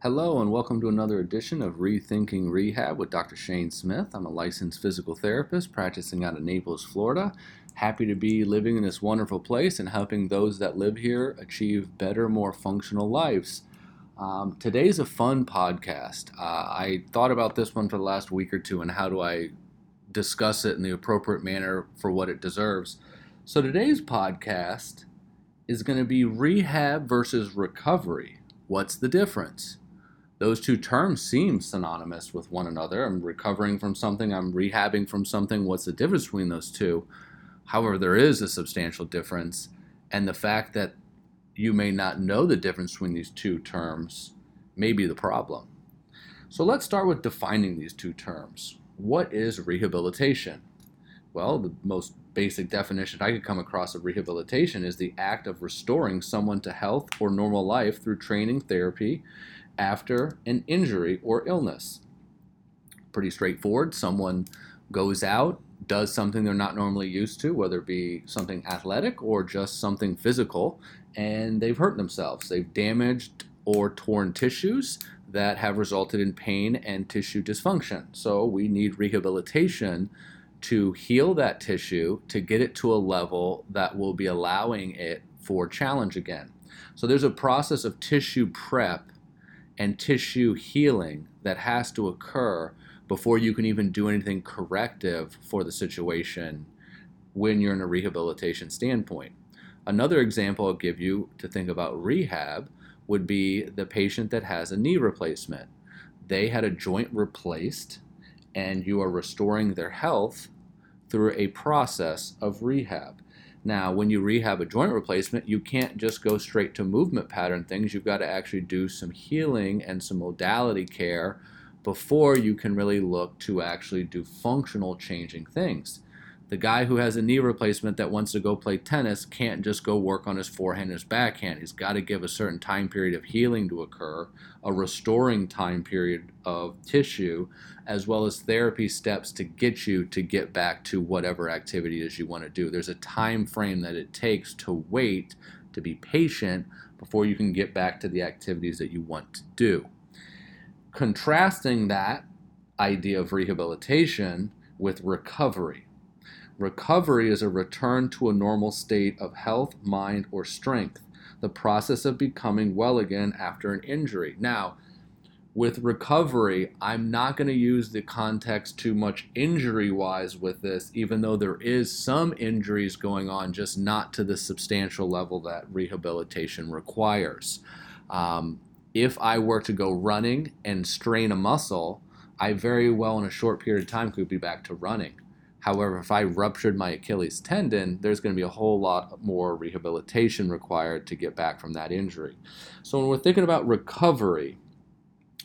Hello, and welcome to another edition of Rethinking Rehab with Dr. Shane Smith. I'm a licensed physical therapist practicing out of Naples, Florida. Happy to be living in this wonderful place and helping those that live here achieve better, more functional lives. Um, today's a fun podcast. Uh, I thought about this one for the last week or two and how do I discuss it in the appropriate manner for what it deserves. So today's podcast is going to be rehab versus recovery. What's the difference? Those two terms seem synonymous with one another. I'm recovering from something, I'm rehabbing from something. What's the difference between those two? However, there is a substantial difference, and the fact that you may not know the difference between these two terms may be the problem. So let's start with defining these two terms. What is rehabilitation? Well, the most basic definition I could come across of rehabilitation is the act of restoring someone to health or normal life through training, therapy, after an injury or illness. Pretty straightforward. Someone goes out, does something they're not normally used to, whether it be something athletic or just something physical, and they've hurt themselves. They've damaged or torn tissues that have resulted in pain and tissue dysfunction. So we need rehabilitation to heal that tissue to get it to a level that will be allowing it for challenge again. So there's a process of tissue prep and tissue healing that has to occur before you can even do anything corrective for the situation when you're in a rehabilitation standpoint. Another example I'll give you to think about rehab would be the patient that has a knee replacement. They had a joint replaced, and you are restoring their health through a process of rehab. Now, when you rehab a joint replacement, you can't just go straight to movement pattern things. You've got to actually do some healing and some modality care before you can really look to actually do functional changing things. The guy who has a knee replacement that wants to go play tennis can't just go work on his forehand and his backhand. He's got to give a certain time period of healing to occur, a restoring time period of tissue, as well as therapy steps to get you to get back to whatever activity it is you want to do. There's a time frame that it takes to wait, to be patient before you can get back to the activities that you want to do. Contrasting that idea of rehabilitation with recovery Recovery is a return to a normal state of health, mind, or strength, the process of becoming well again after an injury. Now, with recovery, I'm not going to use the context too much injury wise with this, even though there is some injuries going on, just not to the substantial level that rehabilitation requires. Um, if I were to go running and strain a muscle, I very well in a short period of time could be back to running. However, if I ruptured my Achilles tendon, there's going to be a whole lot more rehabilitation required to get back from that injury. So when we're thinking about recovery,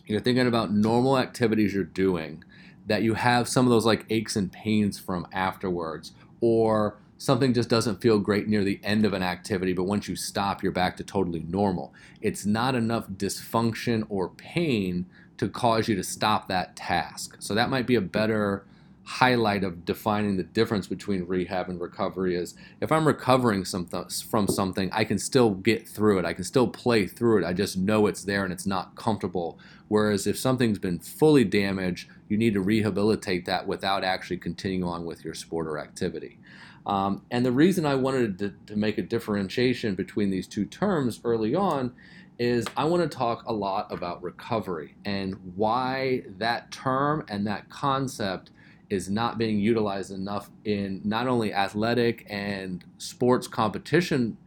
you're thinking about normal activities you're doing that you have some of those like aches and pains from afterwards, or something just doesn't feel great near the end of an activity, but once you stop, you're back to totally normal. It's not enough dysfunction or pain to cause you to stop that task. So that might be a better highlight of defining the difference between rehab and recovery is if I'm recovering some th- from something, I can still get through it. I can still play through it. I just know it's there and it's not comfortable. Whereas if something's been fully damaged, you need to rehabilitate that without actually continuing on with your sport or activity. Um, and the reason I wanted to, to make a differentiation between these two terms early on is I want to talk a lot about recovery and why that term and that concept is not being utilized enough in not only athletic and sports competition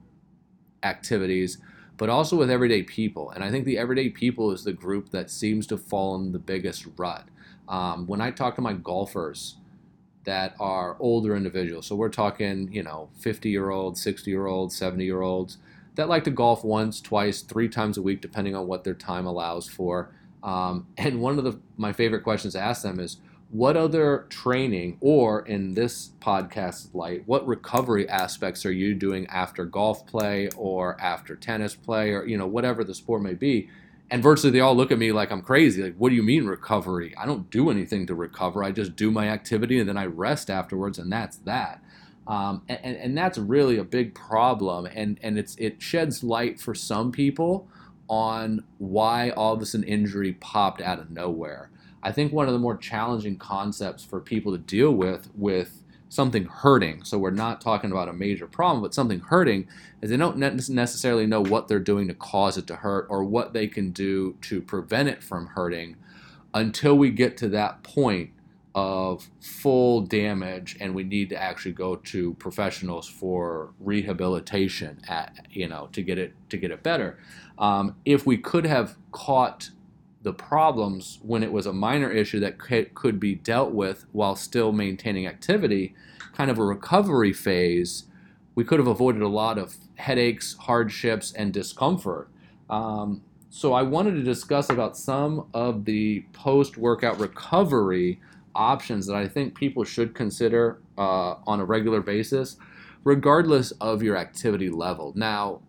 activities, but also with everyday people. And I think the everyday people is the group that seems to fall in the biggest rut. Um, when I talk to my golfers that are older individuals, so we're talking, you know, 50 year olds, 60 year olds, 70 year olds that like to golf once, twice, three times a week, depending on what their time allows for. Um, and one of the, my favorite questions to ask them is, what other training or in this podcast light what recovery aspects are you doing after golf play or after tennis play or you know whatever the sport may be? And virtually they all look at me like i'm crazy like what do you mean recovery? I don't do anything to recover. I just do my activity and then i rest afterwards and that's that. Um, and, and that's really a big problem and, and it's it sheds light for some people on why all of a sudden injury popped out of nowhere. I think one of the more challenging concepts for people to deal with with something hurting. So we're not talking about a major problem, but something hurting is they don't necessarily know what they're doing to cause it to hurt or what they can do to prevent it from hurting until we get to that point of full damage and we need to actually go to professionals for rehabilitation at you know to get it to get it better um, if we could have caught the problems when it was a minor issue that could be dealt with while still maintaining activity kind of a recovery phase we could have avoided a lot of headaches hardships and discomfort um, so i wanted to discuss about some of the post-workout recovery options that I think people should consider uh, on a regular basis, regardless of your activity level. Now,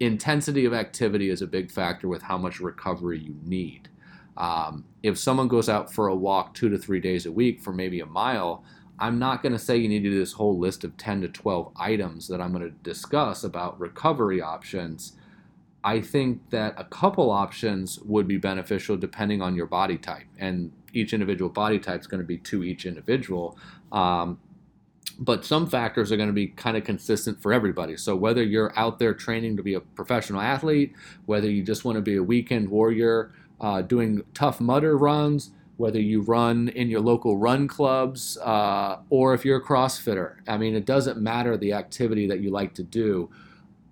intensity of activity is a big factor with how much recovery you need. Um, if someone goes out for a walk two to three days a week for maybe a mile, I'm not going to say you need to do this whole list of 10 to 12 items that I'm going to discuss about recovery options. I think that a couple options would be beneficial depending on your body type. And each individual body type is going to be to each individual. Um, but some factors are going to be kind of consistent for everybody. So whether you're out there training to be a professional athlete, whether you just want to be a weekend warrior uh, doing Tough Mudder runs, whether you run in your local run clubs, uh, or if you're a CrossFitter, I mean, it doesn't matter the activity that you like to do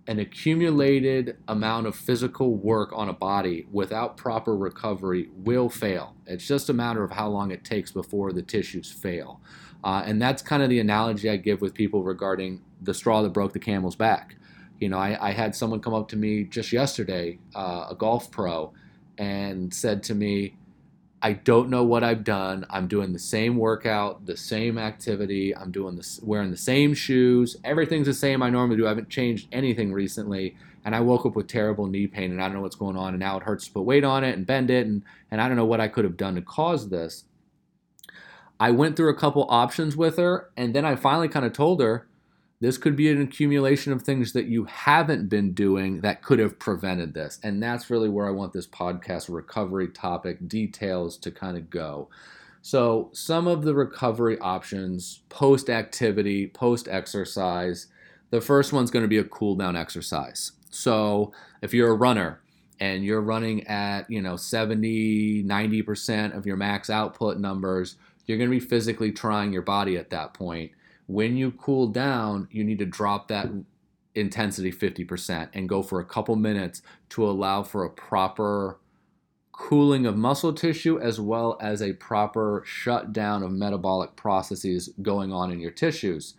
an accumulated amount of physical work on a body without proper recovery will fail. It's just a matter of how long it takes before the tissues fail. Uh, and that's kind of the analogy I give with people regarding the straw that broke the camel's back. You know, I, I had someone come up to me just yesterday, uh, a golf pro, and said to me, I don't know what I've done. I'm doing the same workout, the same activity. I'm doing this, wearing the same shoes. Everything's the same I normally do. I haven't changed anything recently. And I woke up with terrible knee pain and I don't know what's going on. And now it hurts to put weight on it and bend it. And, and I don't know what I could have done to cause this. I went through a couple options with her. And then I finally kind of told her, this could be an accumulation of things that you haven't been doing that could have prevented this. And that's really where I want this podcast recovery topic details to kind of go. So, some of the recovery options post activity, post exercise. The first one's going to be a cool down exercise. So, if you're a runner and you're running at, you know, 70, 90% of your max output numbers, you're going to be physically trying your body at that point when you cool down, you need to drop that intensity 50% and go for a couple minutes to allow for a proper cooling of muscle tissue as well as a proper shutdown of metabolic processes going on in your tissues.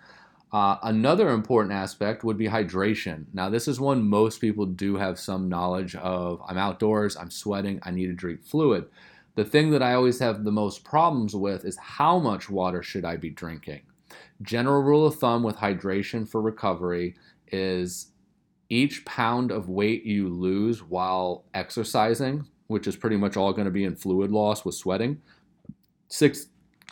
Uh, another important aspect would be hydration. Now, this is one most people do have some knowledge of. I'm outdoors, I'm sweating, I need to drink fluid. The thing that I always have the most problems with is how much water should I be drinking? General rule of thumb with hydration for recovery is each pound of weight you lose while exercising, which is pretty much all going to be in fluid loss with sweating, six,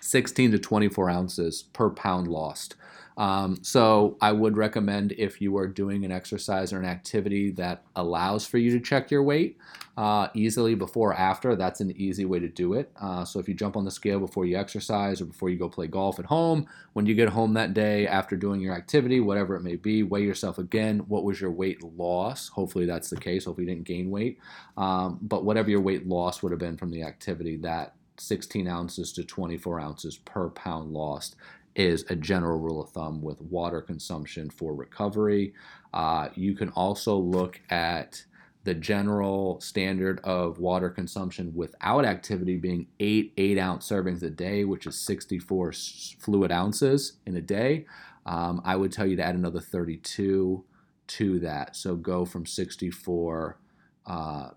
16 to 24 ounces per pound lost. Um, so I would recommend if you are doing an exercise or an activity that allows for you to check your weight uh, easily before or after, that's an easy way to do it. Uh, so if you jump on the scale before you exercise or before you go play golf at home, when you get home that day after doing your activity, whatever it may be, weigh yourself again. What was your weight loss? Hopefully that's the case. Hopefully you didn't gain weight. Um, but whatever your weight loss would have been from the activity, that 16 ounces to 24 ounces per pound lost is a general rule of thumb with water consumption for recovery. Uh, you can also look at the general standard of water consumption without activity being eight eight ounce servings a day, which is 64 fluid ounces in a day. Um, I would tell you to add another 32 to that. So go from 64 uh,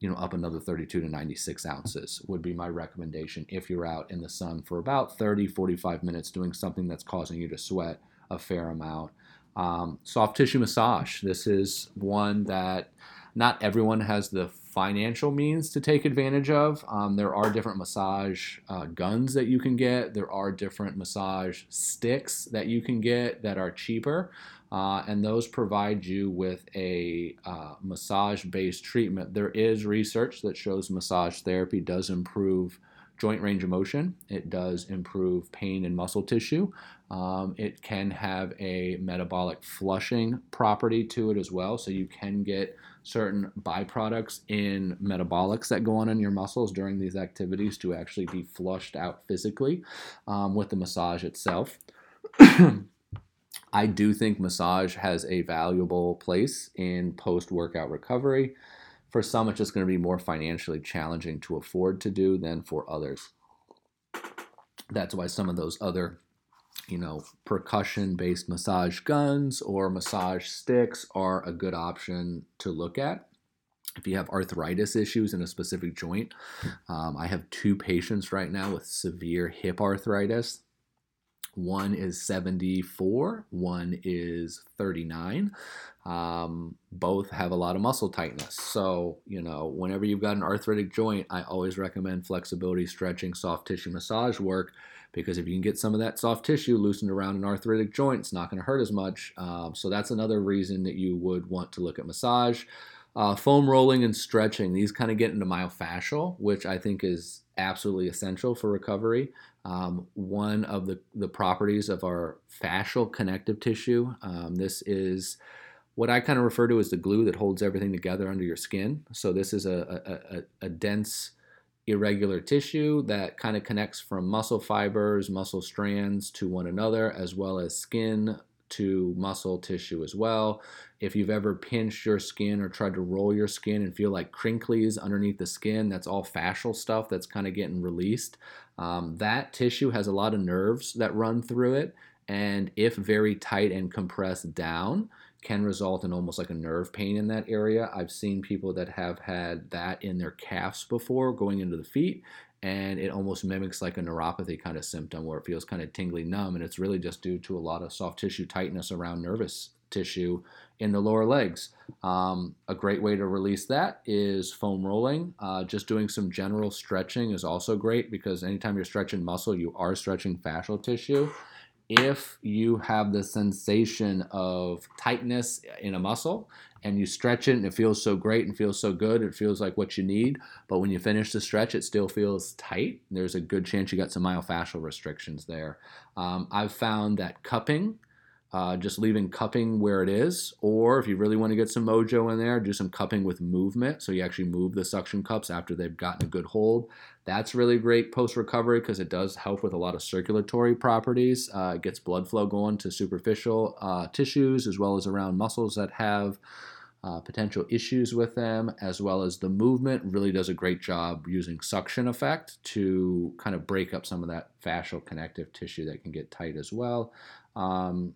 you know, up another 32 to 96 ounces would be my recommendation if you're out in the sun for about 30, 45 minutes doing something that's causing you to sweat a fair amount. Um, soft tissue massage. This is one that not everyone has the financial means to take advantage of. Um, there are different massage uh, guns that you can get. There are different massage sticks that you can get that are cheaper. Uh, and those provide you with a uh, massage based treatment. There is research that shows massage therapy does improve joint range of motion, it does improve pain and muscle tissue. Um, it can have a metabolic flushing property to it as well, so you can get certain byproducts in metabolics that go on in your muscles during these activities to actually be flushed out physically um, with the massage itself. I do think massage has a valuable place in post workout recovery. For some, it's just going to be more financially challenging to afford to do than for others. That's why some of those other, you know, percussion based massage guns or massage sticks are a good option to look at. If you have arthritis issues in a specific joint, um, I have two patients right now with severe hip arthritis one is 74, one is 39. Um, both have a lot of muscle tightness. So, you know, whenever you've got an arthritic joint, I always recommend flexibility, stretching, soft tissue massage work because if you can get some of that soft tissue loosened around an arthritic joint, it's not going to hurt as much. Um, so, that's another reason that you would want to look at massage. Uh, foam rolling and stretching, these kind of get into myofascial, which I think is absolutely essential for recovery. Um, one of the, the properties of our fascial connective tissue, um, this is what I kind of refer to as the glue that holds everything together under your skin. So, this is a, a, a, a dense, irregular tissue that kind of connects from muscle fibers, muscle strands to one another, as well as skin to muscle tissue as well. If you've ever pinched your skin or tried to roll your skin and feel like crinklies underneath the skin, that's all fascial stuff that's kind of getting released. Um, that tissue has a lot of nerves that run through it, and if very tight and compressed down, can result in almost like a nerve pain in that area. I've seen people that have had that in their calves before going into the feet, and it almost mimics like a neuropathy kind of symptom where it feels kind of tingly numb and it's really just due to a lot of soft tissue tightness around nervous tissue in the lower legs. Um, a great way to release that is foam rolling. Uh, just doing some general stretching is also great because anytime you're stretching muscle you are stretching fascial tissue if you have the sensation of tightness in a muscle and you stretch it and it feels so great and feels so good, it feels like what you need. But when you finish the stretch, it still feels tight. There's a good chance you got some myofascial restrictions there. Um, I've found that cupping uh, just leaving cupping where it is, or if you really want to get some mojo in there, do some cupping with movement. So you actually move the suction cups after they've gotten a good hold. That's really great post recovery because it does help with a lot of circulatory properties. Uh, it gets blood flow going to superficial uh, tissues as well as around muscles that have. Uh, potential issues with them, as well as the movement, really does a great job using suction effect to kind of break up some of that fascial connective tissue that can get tight as well. Um,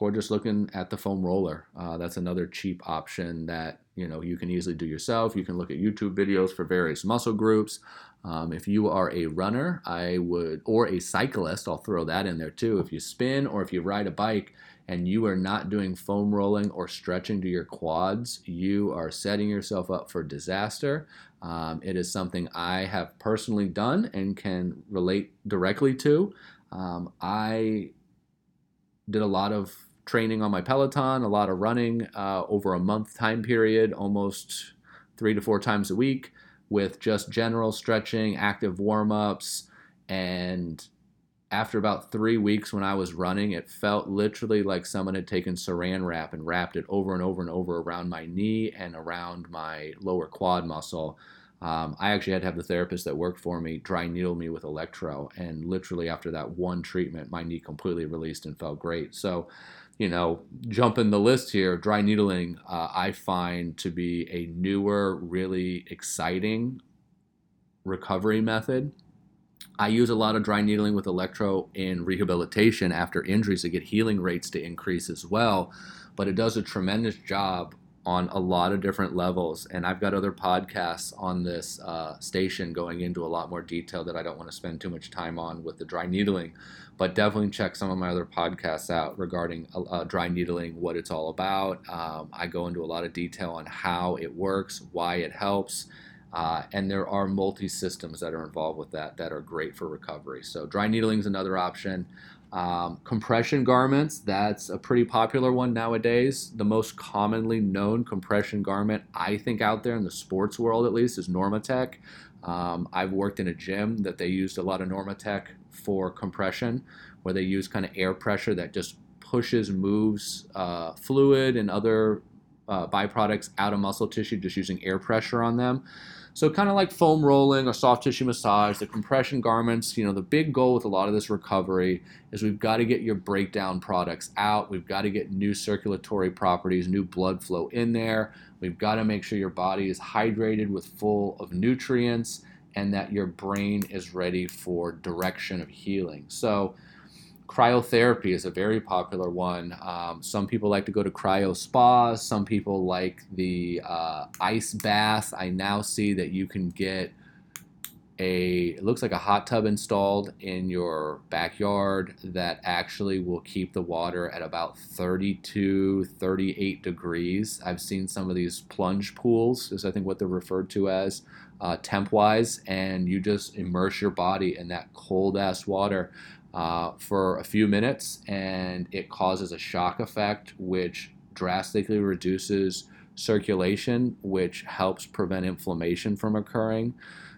or just looking at the foam roller. Uh, that's another cheap option that you know you can easily do yourself. You can look at YouTube videos for various muscle groups. Um, if you are a runner, I would, or a cyclist, I'll throw that in there too. If you spin or if you ride a bike and you are not doing foam rolling or stretching to your quads, you are setting yourself up for disaster. Um, it is something I have personally done and can relate directly to. Um, I did a lot of training on my Peloton, a lot of running uh, over a month time period, almost three to four times a week, with just general stretching, active warm ups. And after about three weeks when I was running, it felt literally like someone had taken saran wrap and wrapped it over and over and over around my knee and around my lower quad muscle. Um, I actually had to have the therapist that worked for me dry needle me with electro, and literally after that one treatment, my knee completely released and felt great. So, you know, jumping the list here, dry needling, uh, I find to be a newer, really exciting recovery method. I use a lot of dry needling with electro in rehabilitation after injuries to get healing rates to increase as well, but it does a tremendous job on a lot of different levels. And I've got other podcasts on this uh, station going into a lot more detail that I don't want to spend too much time on with the dry needling. But definitely check some of my other podcasts out regarding uh, uh dry needling, what it's all about. Um, I go into a lot of detail on how it works, why it helps. Uh, and there are multi systems that are involved with that that are great for recovery. So, dry needling is another option. Um, compression garments, that's a pretty popular one nowadays. The most commonly known compression garment, I think, out there in the sports world at least, is Normatec. Um, I've worked in a gym that they used a lot of Normatec for compression, where they use kind of air pressure that just pushes, moves uh, fluid and other uh, byproducts out of muscle tissue just using air pressure on them. So kind of like foam rolling or soft tissue massage, the compression garments, you know, the big goal with a lot of this recovery is we've got to get your breakdown products out. We've got to get new circulatory properties, new blood flow in there. We've got to make sure your body is hydrated with full of nutrients and that your brain is ready for direction of healing. So Cryotherapy is a very popular one. Um, some people like to go to cryo spas. Some people like the uh, ice bath. I now see that you can get a, it looks like a hot tub installed in your backyard that actually will keep the water at about 32, 38 degrees. I've seen some of these plunge pools, is I think what they're referred to as, uh, temp wise, and you just immerse your body in that cold ass water uh, for a few minutes, and it causes a shock effect, which drastically reduces circulation, which helps prevent inflammation from occurring.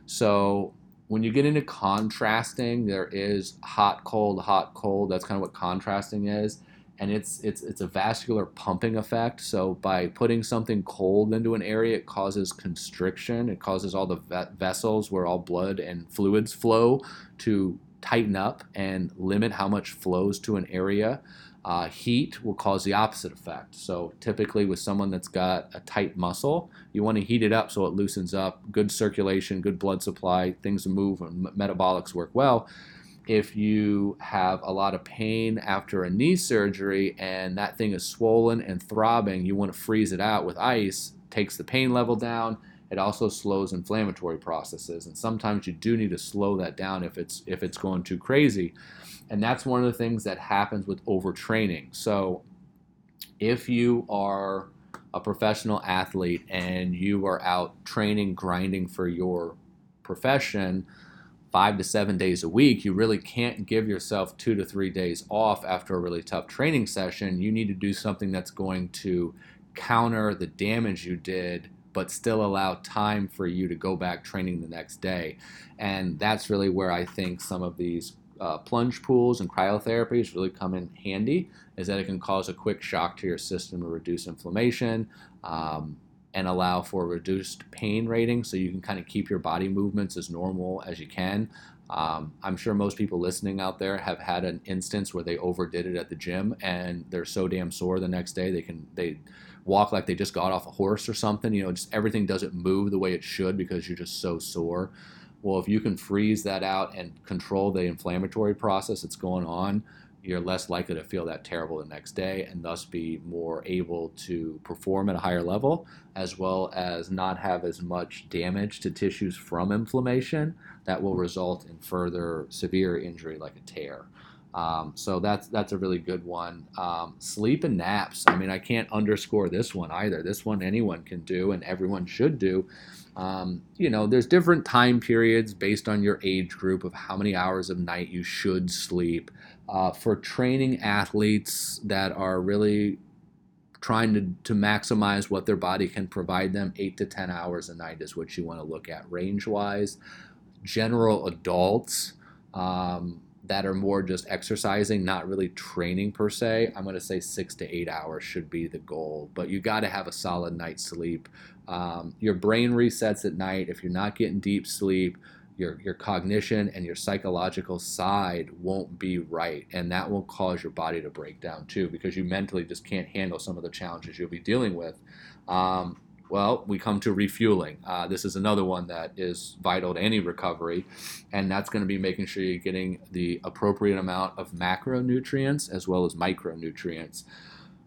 So, when you get into contrasting, there is hot, cold, hot, cold. That's kind of what contrasting is. And it's it's it's a vascular pumping effect. So by putting something cold into an area, it causes constriction. It causes all the vessels where all blood and fluids flow to tighten up and limit how much flows to an area. Uh, heat will cause the opposite effect. So, typically, with someone that's got a tight muscle, you want to heat it up so it loosens up, good circulation, good blood supply, things move, and metabolics work well. If you have a lot of pain after a knee surgery and that thing is swollen and throbbing, you want to freeze it out with ice, takes the pain level down, it also slows inflammatory processes, and sometimes you do need to slow that down if it's if it's going too crazy. And that's one of the things that happens with overtraining. So if you are a professional athlete and you are out training, grinding for your profession five to seven days a week, you really can't give yourself two to three days off after a really tough training session. You need to do something that's going to counter the damage you did but still allow time for you to go back training the next day. And that's really where I think some of these uh, plunge pools and cryotherapies really come in handy, is that it can cause a quick shock to your system to reduce inflammation. Um, and allow for reduced pain rating so you can kind of keep your body movements as normal as you can. Um, I'm sure most people listening out there have had an instance where they overdid it at the gym and they're so damn sore the next day they can they walk like they just got off a horse or something. You know, just everything doesn't move the way it should because you're just so sore. Well, if you can freeze that out and control the inflammatory process that's going on, you're less likely to feel that terrible the next day and thus be more able to perform at a higher level as well as not have as much damage to tissues from inflammation that will result in further severe injury like a tear. Um, so that's that's a really good one. Um, sleep and naps. I mean, I can't underscore this one either. This one anyone can do, and everyone should do. Um, you know, there's different time periods based on your age group of how many hours of night you should sleep. Uh, for training athletes that are really trying to, to maximize what their body can provide them, eight to 10 hours a night is what you want to look at range wise. General adults, um, that are more just exercising, not really training per se, I'm going to say six to eight hours should be the goal. But you got to have a solid night's sleep. Um, your brain resets at night. If you're not getting deep sleep, your, your cognition and your psychological side won't be right. And that will cause your body to break down too, because you mentally just can't handle some of the challenges you'll be dealing with. Um, well, we come to refueling. Uh, this is another one that is vital to any recovery, and that's going to be making sure you're getting the appropriate amount of macronutrients as well as micronutrients.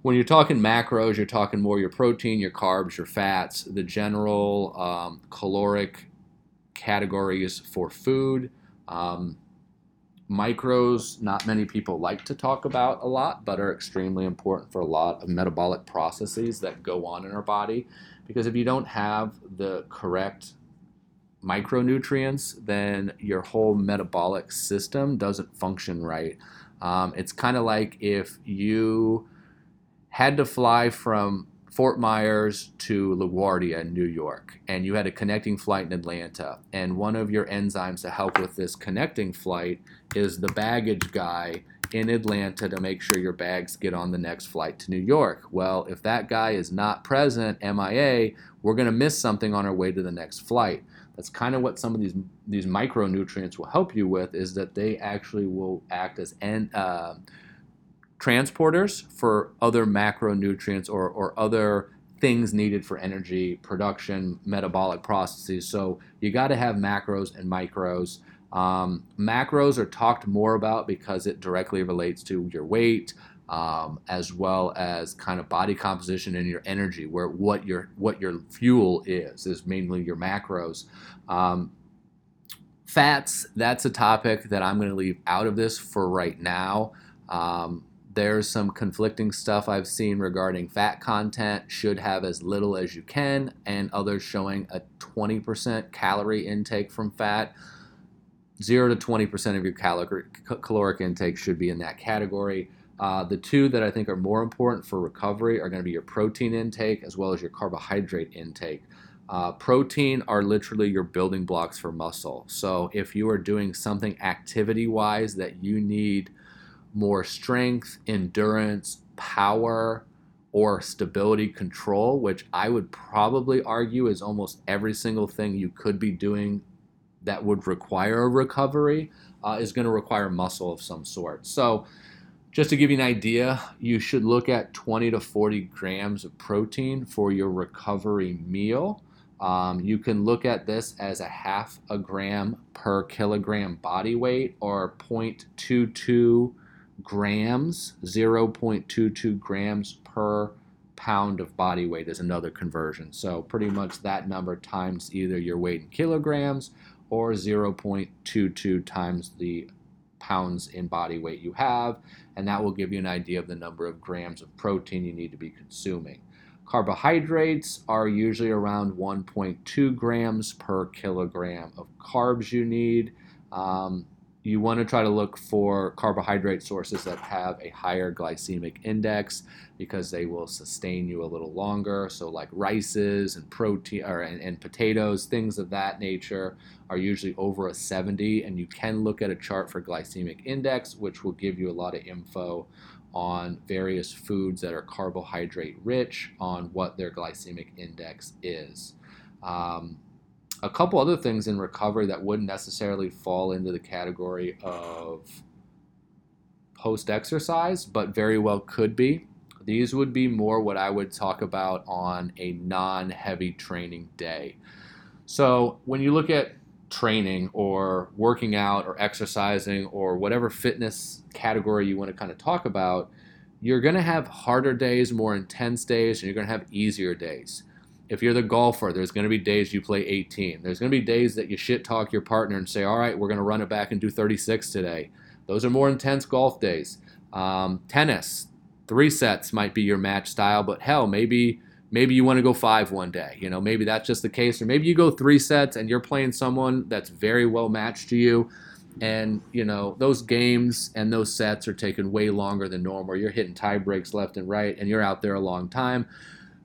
when you're talking macros, you're talking more your protein, your carbs, your fats, the general um, caloric categories for food. Um, micros, not many people like to talk about a lot, but are extremely important for a lot of metabolic processes that go on in our body. Because if you don't have the correct micronutrients, then your whole metabolic system doesn't function right. Um, it's kind of like if you had to fly from Fort Myers to LaGuardia New York, and you had a connecting flight in Atlanta, and one of your enzymes to help with this connecting flight is the baggage guy in Atlanta to make sure your bags get on the next flight to New York. Well, if that guy is not present, MIA, we're going to miss something on our way to the next flight. That's kind of what some of these these micronutrients will help you with is that they actually will act as en, uh, transporters for other macronutrients or, or other things needed for energy production, metabolic processes. So you got to have macros and micros. Um, macros are talked more about because it directly relates to your weight, um, as well as kind of body composition and your energy, where what your what your fuel is is mainly your macros. Um, fats, that's a topic that I'm going to leave out of this for right now. Um, there's some conflicting stuff I've seen regarding fat content should have as little as you can, and others showing a 20% calorie intake from fat. 0 to 20% of your caloric, caloric intake should be in that category. Uh, the two that I think are more important for recovery are going to be your protein intake as well as your carbohydrate intake. Uh, protein are literally your building blocks for muscle. So if you are doing something activity wise that you need more strength, endurance, power, or stability control, which I would probably argue is almost every single thing you could be doing that would require a recovery, uh, is going to require muscle of some sort. So, just to give you an idea, you should look at 20 to 40 grams of protein for your recovery meal. Um, you can look at this as a half a gram per kilogram body weight or 0.22 grams, 0.22 grams per pound of body weight is another conversion. So pretty much that number times either your weight in kilograms or 0.22 times the pounds in body weight you have, and that will give you an idea of the number of grams of protein you need to be consuming. Carbohydrates are usually around 1.2 grams per kilogram of carbs you need. Um, you want to try to look for carbohydrate sources that have a higher glycemic index because they will sustain you a little longer. So, like rices and protein or and, and, potatoes, things of that nature, are usually over a 70. And you can look at a chart for glycemic index, which will give you a lot of info on various foods that are carbohydrate rich on what their glycemic index is. Um, a couple other things in recovery that wouldn't necessarily fall into the category of post exercise, but very well could be. These would be more what I would talk about on a non heavy training day. So, when you look at training or working out or exercising or whatever fitness category you want to kind of talk about, you're going to have harder days, more intense days, and you're going to have easier days if you're the golfer, there's going to be days you play 18. There's going to be days that you shit talk your partner and say, all right, we're going to run it back and do 36 today. Those are more intense golf days. Um, tennis, three sets might be your match style, but hell, maybe maybe you want to go five one day. You know, maybe that's just the case, or maybe you go three sets and you're playing someone that's very well matched to you. And you know those games and those sets are taking way longer than normal. You're hitting tie breaks left and right, and you're out there a long time.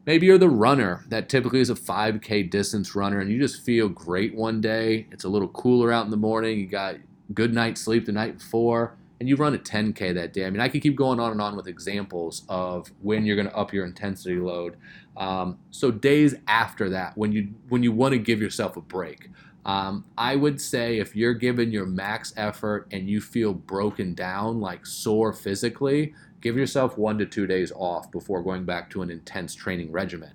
Maybe you're the runner that typically is a 5K distance runner and you just feel great one day. It's a little cooler out in the morning. You got good night's sleep the night before, and you run a 10K that day. I mean, I could keep going on and on with examples of when you're going to up your intensity load. Um, so days after that, when you when you want to give yourself a break, um, I would say if you're giving your max effort and you feel broken down, like sore physically, Give yourself one to two days off before going back to an intense training regimen.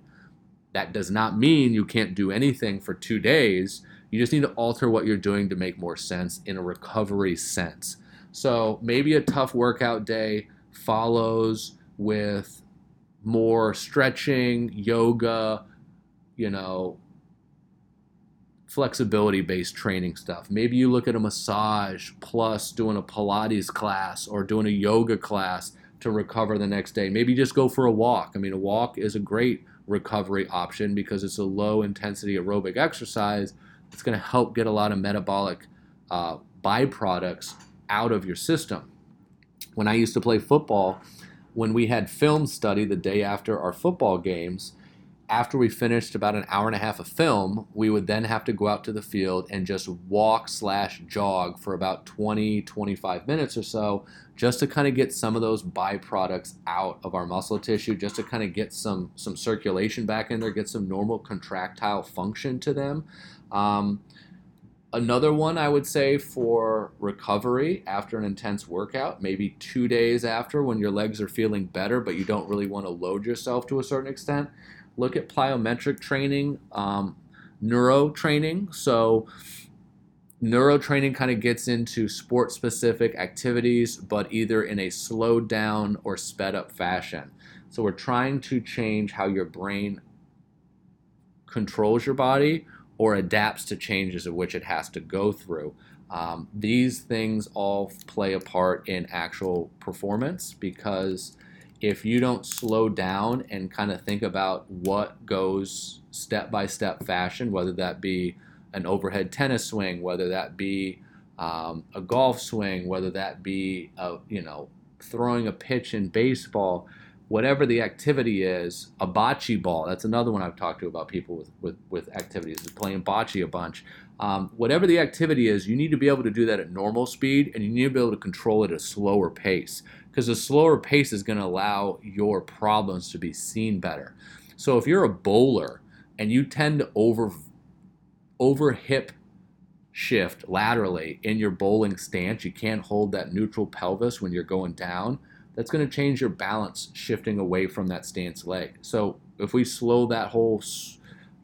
That does not mean you can't do anything for two days. You just need to alter what you're doing to make more sense in a recovery sense. So maybe a tough workout day follows with more stretching, yoga, you know, flexibility based training stuff. Maybe you look at a massage plus doing a Pilates class or doing a yoga class to recover the next day. Maybe just go for a walk. I mean, a walk is a great recovery option because it's a low intensity aerobic exercise. It's going to help get a lot of metabolic uh, byproducts out of your system. When I used to play football, when we had film study the day after our football games, after we finished about an hour and a half of film, we would then have to go out to the field and just walk slash jog for about 20, 25 minutes or so, just to kind of get some of those byproducts out of our muscle tissue, just to kind of get some some circulation back in there, get some normal contractile function to them. Um, another one I would say for recovery after an intense workout, maybe two days after when your legs are feeling better, but you don't really want to load yourself to a certain extent look at plyometric training, um, neuro training. So, neuro training kind of gets into sport specific activities, but either in a slowed down or sped up fashion. So, we're trying to change how your brain controls your body or adapts to changes of which it has to go through. Um, these things all play a part in actual performance because if you don't slow down and kind of think about what goes step by step fashion, whether that be an overhead tennis swing, whether that be um, a golf swing, whether that be a, you know throwing a pitch in baseball, whatever the activity is, a bocce ball. That's another one I've talked to about people with with, with activities playing bocce a bunch. Um, whatever the activity is, you need to be able to do that at normal speed, and you need to be able to control it at a slower pace because a slower pace is going to allow your problems to be seen better. So if you're a bowler and you tend to over over hip shift laterally in your bowling stance, you can't hold that neutral pelvis when you're going down. That's going to change your balance shifting away from that stance leg. So if we slow that whole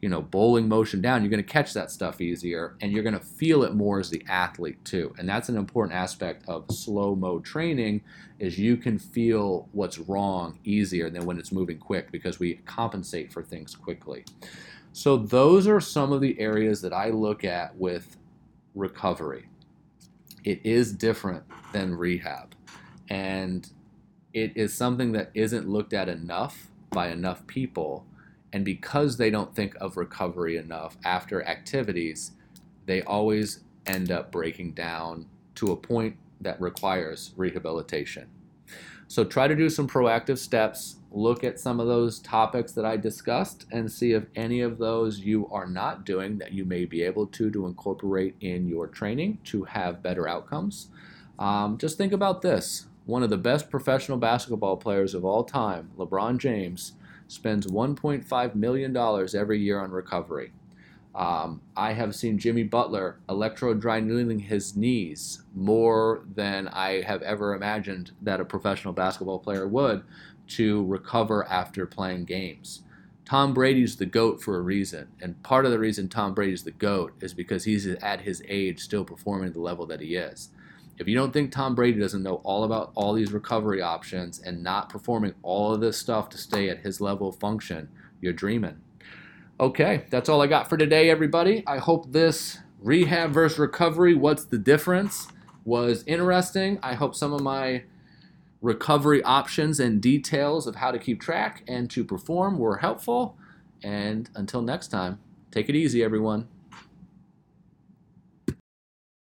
you know, bowling motion down, you're going to catch that stuff easier and you're going to feel it more as the athlete too. And that's an important aspect of slow mo training is you can feel what's wrong easier than when it's moving quick because we compensate for things quickly. So those are some of the areas that I look at with recovery. It is different than rehab. And it is something that isn't looked at enough by enough people and because they don't think of recovery enough after activities, they always end up breaking down to a point that requires rehabilitation. So try to do some proactive steps, look at some of those topics that I discussed, and see if any of those you are not doing that you may be able to to incorporate in your training to have better outcomes. Um, just think about this. One of the best professional basketball players of all time, LeBron James, spends $1.5 million every year on recovery. Um, I have seen Jimmy Butler electro dry needling his knees more than I have ever imagined that a professional basketball player would to recover after playing games. Tom Brady's the GOAT for a reason. And part of the reason Tom Brady's the GOAT is because he's at his age still performing the level that he is. If you don't think Tom Brady doesn't know all about all these recovery options and not performing all of this stuff to stay at his level of function, you're dreaming. Okay, that's all I got for today, everybody. I hope this rehab versus recovery, what's the difference, was interesting. I hope some of my recovery options and details of how to keep track and to perform were helpful. And until next time, take it easy, everyone.